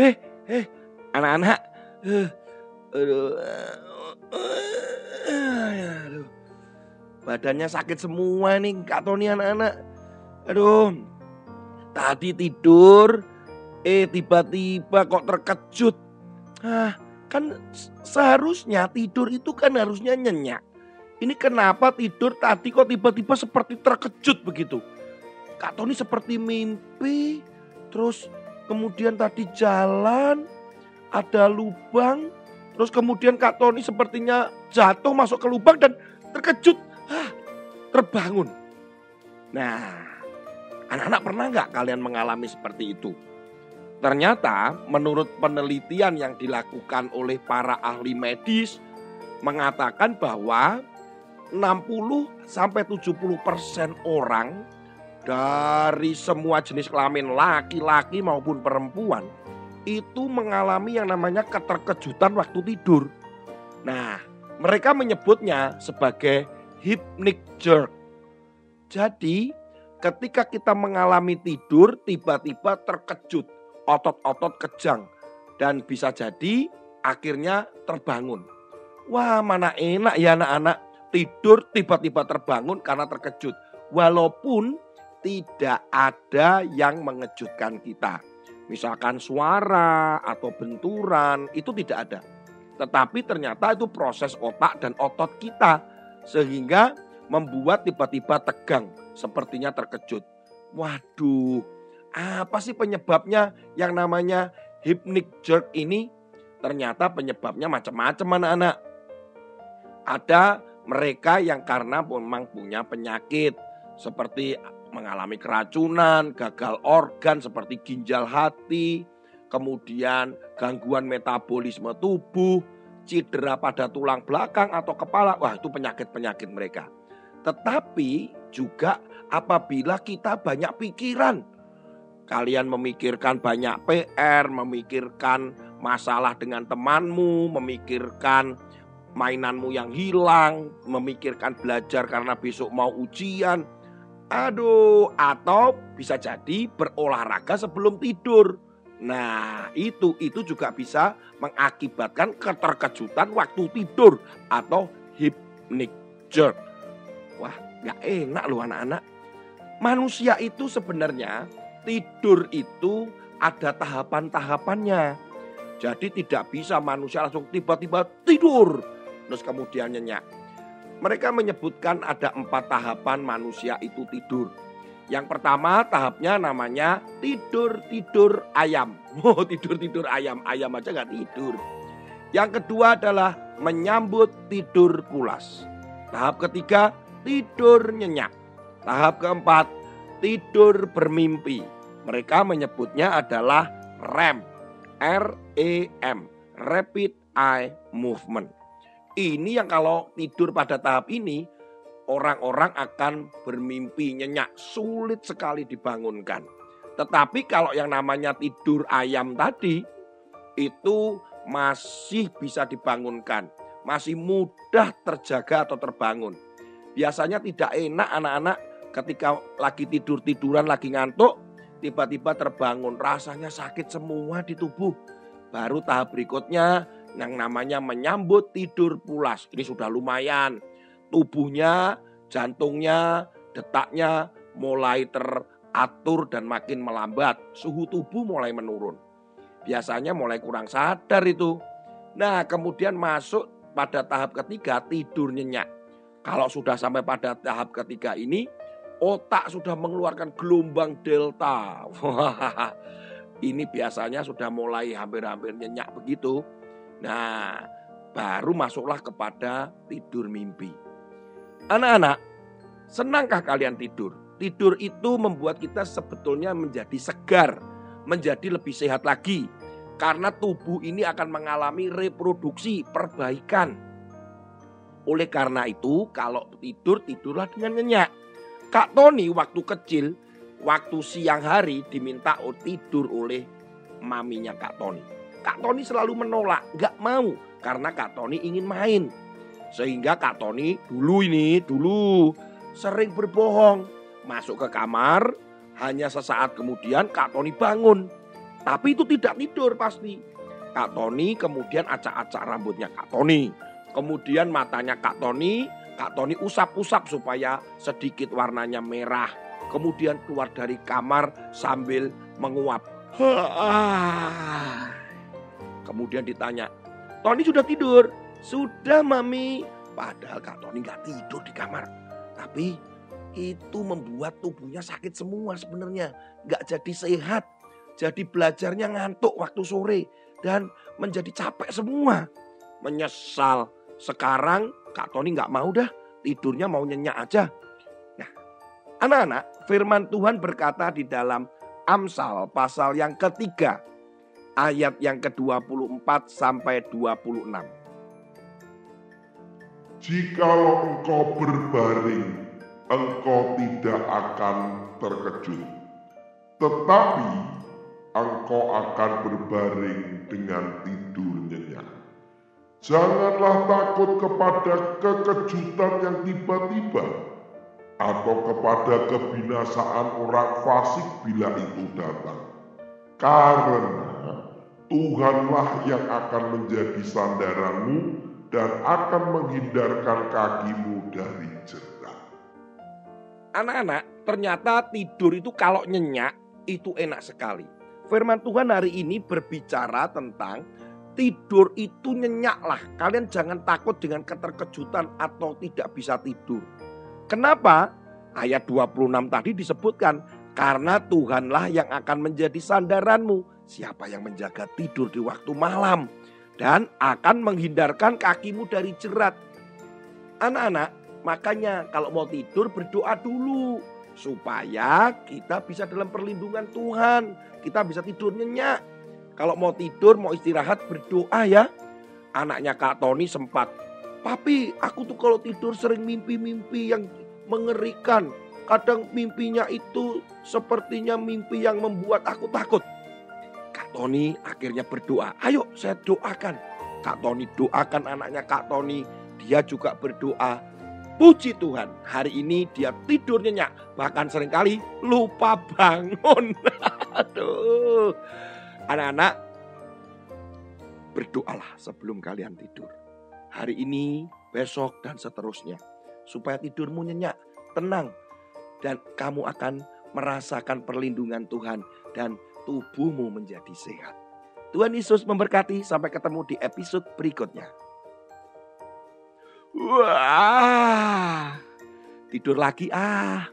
Eh, eh, anak-anak. Uh, aduh. Aduh. Badannya sakit semua nih Kak Tony anak-anak. Aduh. Tadi tidur, eh tiba-tiba kok terkejut. Ah, kan seharusnya tidur itu kan harusnya nyenyak. Ini kenapa tidur tadi kok tiba-tiba seperti terkejut begitu? Kak Tony seperti mimpi, terus kemudian tadi jalan, ada lubang, terus kemudian Kak Tony sepertinya jatuh masuk ke lubang dan terkejut, ah, terbangun. Nah, anak-anak pernah nggak kalian mengalami seperti itu? Ternyata menurut penelitian yang dilakukan oleh para ahli medis mengatakan bahwa 60 sampai 70 persen orang dari semua jenis kelamin laki-laki maupun perempuan itu mengalami yang namanya keterkejutan waktu tidur. Nah, mereka menyebutnya sebagai hypnic jerk. Jadi, ketika kita mengalami tidur tiba-tiba terkejut, otot-otot kejang dan bisa jadi akhirnya terbangun. Wah, mana enak ya anak-anak tidur tiba-tiba terbangun karena terkejut. Walaupun tidak ada yang mengejutkan kita. Misalkan suara atau benturan itu tidak ada. Tetapi ternyata itu proses otak dan otot kita. Sehingga membuat tiba-tiba tegang. Sepertinya terkejut. Waduh, apa sih penyebabnya yang namanya hypnic jerk ini? Ternyata penyebabnya macam-macam anak-anak. Ada mereka yang karena memang punya penyakit seperti mengalami keracunan, gagal organ seperti ginjal hati, kemudian gangguan metabolisme tubuh, cedera pada tulang belakang atau kepala. Wah, itu penyakit-penyakit mereka. Tetapi juga apabila kita banyak pikiran, kalian memikirkan banyak PR, memikirkan masalah dengan temanmu, memikirkan mainanmu yang hilang, memikirkan belajar karena besok mau ujian. Aduh, atau bisa jadi berolahraga sebelum tidur. Nah, itu itu juga bisa mengakibatkan keterkejutan waktu tidur atau hypnic jerk. Wah, gak enak loh anak-anak. Manusia itu sebenarnya tidur itu ada tahapan-tahapannya. Jadi tidak bisa manusia langsung tiba-tiba tidur terus kemudian nyenyak. Mereka menyebutkan ada empat tahapan manusia itu tidur. Yang pertama tahapnya namanya tidur-tidur ayam. Oh tidur-tidur ayam, ayam aja nggak tidur. Yang kedua adalah menyambut tidur pulas. Tahap ketiga tidur nyenyak. Tahap keempat tidur bermimpi. Mereka menyebutnya adalah REM. R-E-M. Rapid Eye Movement. Ini yang kalau tidur pada tahap ini, orang-orang akan bermimpi nyenyak, sulit sekali dibangunkan. Tetapi kalau yang namanya tidur ayam tadi, itu masih bisa dibangunkan. Masih mudah terjaga atau terbangun. Biasanya tidak enak anak-anak ketika lagi tidur-tiduran, lagi ngantuk, tiba-tiba terbangun. Rasanya sakit semua di tubuh. Baru tahap berikutnya yang namanya menyambut tidur pulas. Ini sudah lumayan. Tubuhnya, jantungnya, detaknya mulai teratur dan makin melambat. Suhu tubuh mulai menurun. Biasanya mulai kurang sadar itu. Nah kemudian masuk pada tahap ketiga tidur nyenyak. Kalau sudah sampai pada tahap ketiga ini, otak sudah mengeluarkan gelombang delta. ini biasanya sudah mulai hampir-hampir nyenyak begitu. Nah, baru masuklah kepada tidur mimpi. Anak-anak, senangkah kalian tidur? Tidur itu membuat kita sebetulnya menjadi segar, menjadi lebih sehat lagi. Karena tubuh ini akan mengalami reproduksi, perbaikan. Oleh karena itu, kalau tidur, tidurlah dengan nyenyak. Kak Tony waktu kecil, waktu siang hari diminta tidur oleh maminya Kak Tony. Kak Tony selalu menolak, gak mau. Karena Kak Tony ingin main. Sehingga Kak Tony dulu ini, dulu sering berbohong. Masuk ke kamar, hanya sesaat kemudian Kak Tony bangun tapi itu tidak tidur pasti. Kak Tony kemudian acak-acak rambutnya Kak Tony. Kemudian matanya Kak Tony, Kak Tony usap-usap supaya sedikit warnanya merah. Kemudian keluar dari kamar sambil menguap. Kemudian ditanya, Tony sudah tidur? Sudah mami. Padahal Kak Tony nggak tidur di kamar. Tapi itu membuat tubuhnya sakit semua sebenarnya. Nggak jadi sehat. Jadi belajarnya ngantuk waktu sore dan menjadi capek semua. Menyesal. Sekarang Kak Tony nggak mau dah tidurnya mau nyenyak aja. Nah, anak-anak, firman Tuhan berkata di dalam Amsal pasal yang ketiga ayat yang ke-24 sampai 26. Jikalau engkau berbaring, engkau tidak akan terkejut. Tetapi engkau akan berbaring dengan tidur nyenyak. Janganlah takut kepada kekejutan yang tiba-tiba atau kepada kebinasaan orang fasik bila itu datang. Karena Tuhanlah yang akan menjadi sandaranmu dan akan menghindarkan kakimu dari jerat. Anak-anak, ternyata tidur itu kalau nyenyak itu enak sekali. Firman Tuhan hari ini berbicara tentang tidur itu nyenyaklah. Kalian jangan takut dengan keterkejutan atau tidak bisa tidur. Kenapa? Ayat 26 tadi disebutkan, karena Tuhanlah yang akan menjadi sandaranmu. Siapa yang menjaga tidur di waktu malam dan akan menghindarkan kakimu dari jerat. Anak-anak, makanya kalau mau tidur berdoa dulu supaya kita bisa dalam perlindungan Tuhan. Kita bisa tidur nyenyak. Kalau mau tidur, mau istirahat, berdoa ya. Anaknya Kak Tony sempat, Papi, aku tuh kalau tidur sering mimpi-mimpi yang mengerikan. Kadang mimpinya itu sepertinya mimpi yang membuat aku takut. Kak Tony akhirnya berdoa. Ayo saya doakan. Kak Tony doakan anaknya Kak Tony. Dia juga berdoa Puji Tuhan, hari ini dia tidur nyenyak. Bahkan sering kali lupa bangun. Aduh. Anak-anak, berdoalah sebelum kalian tidur. Hari ini, besok, dan seterusnya. Supaya tidurmu nyenyak, tenang. Dan kamu akan merasakan perlindungan Tuhan. Dan tubuhmu menjadi sehat. Tuhan Yesus memberkati. Sampai ketemu di episode berikutnya. Wah, tidur lagi ah.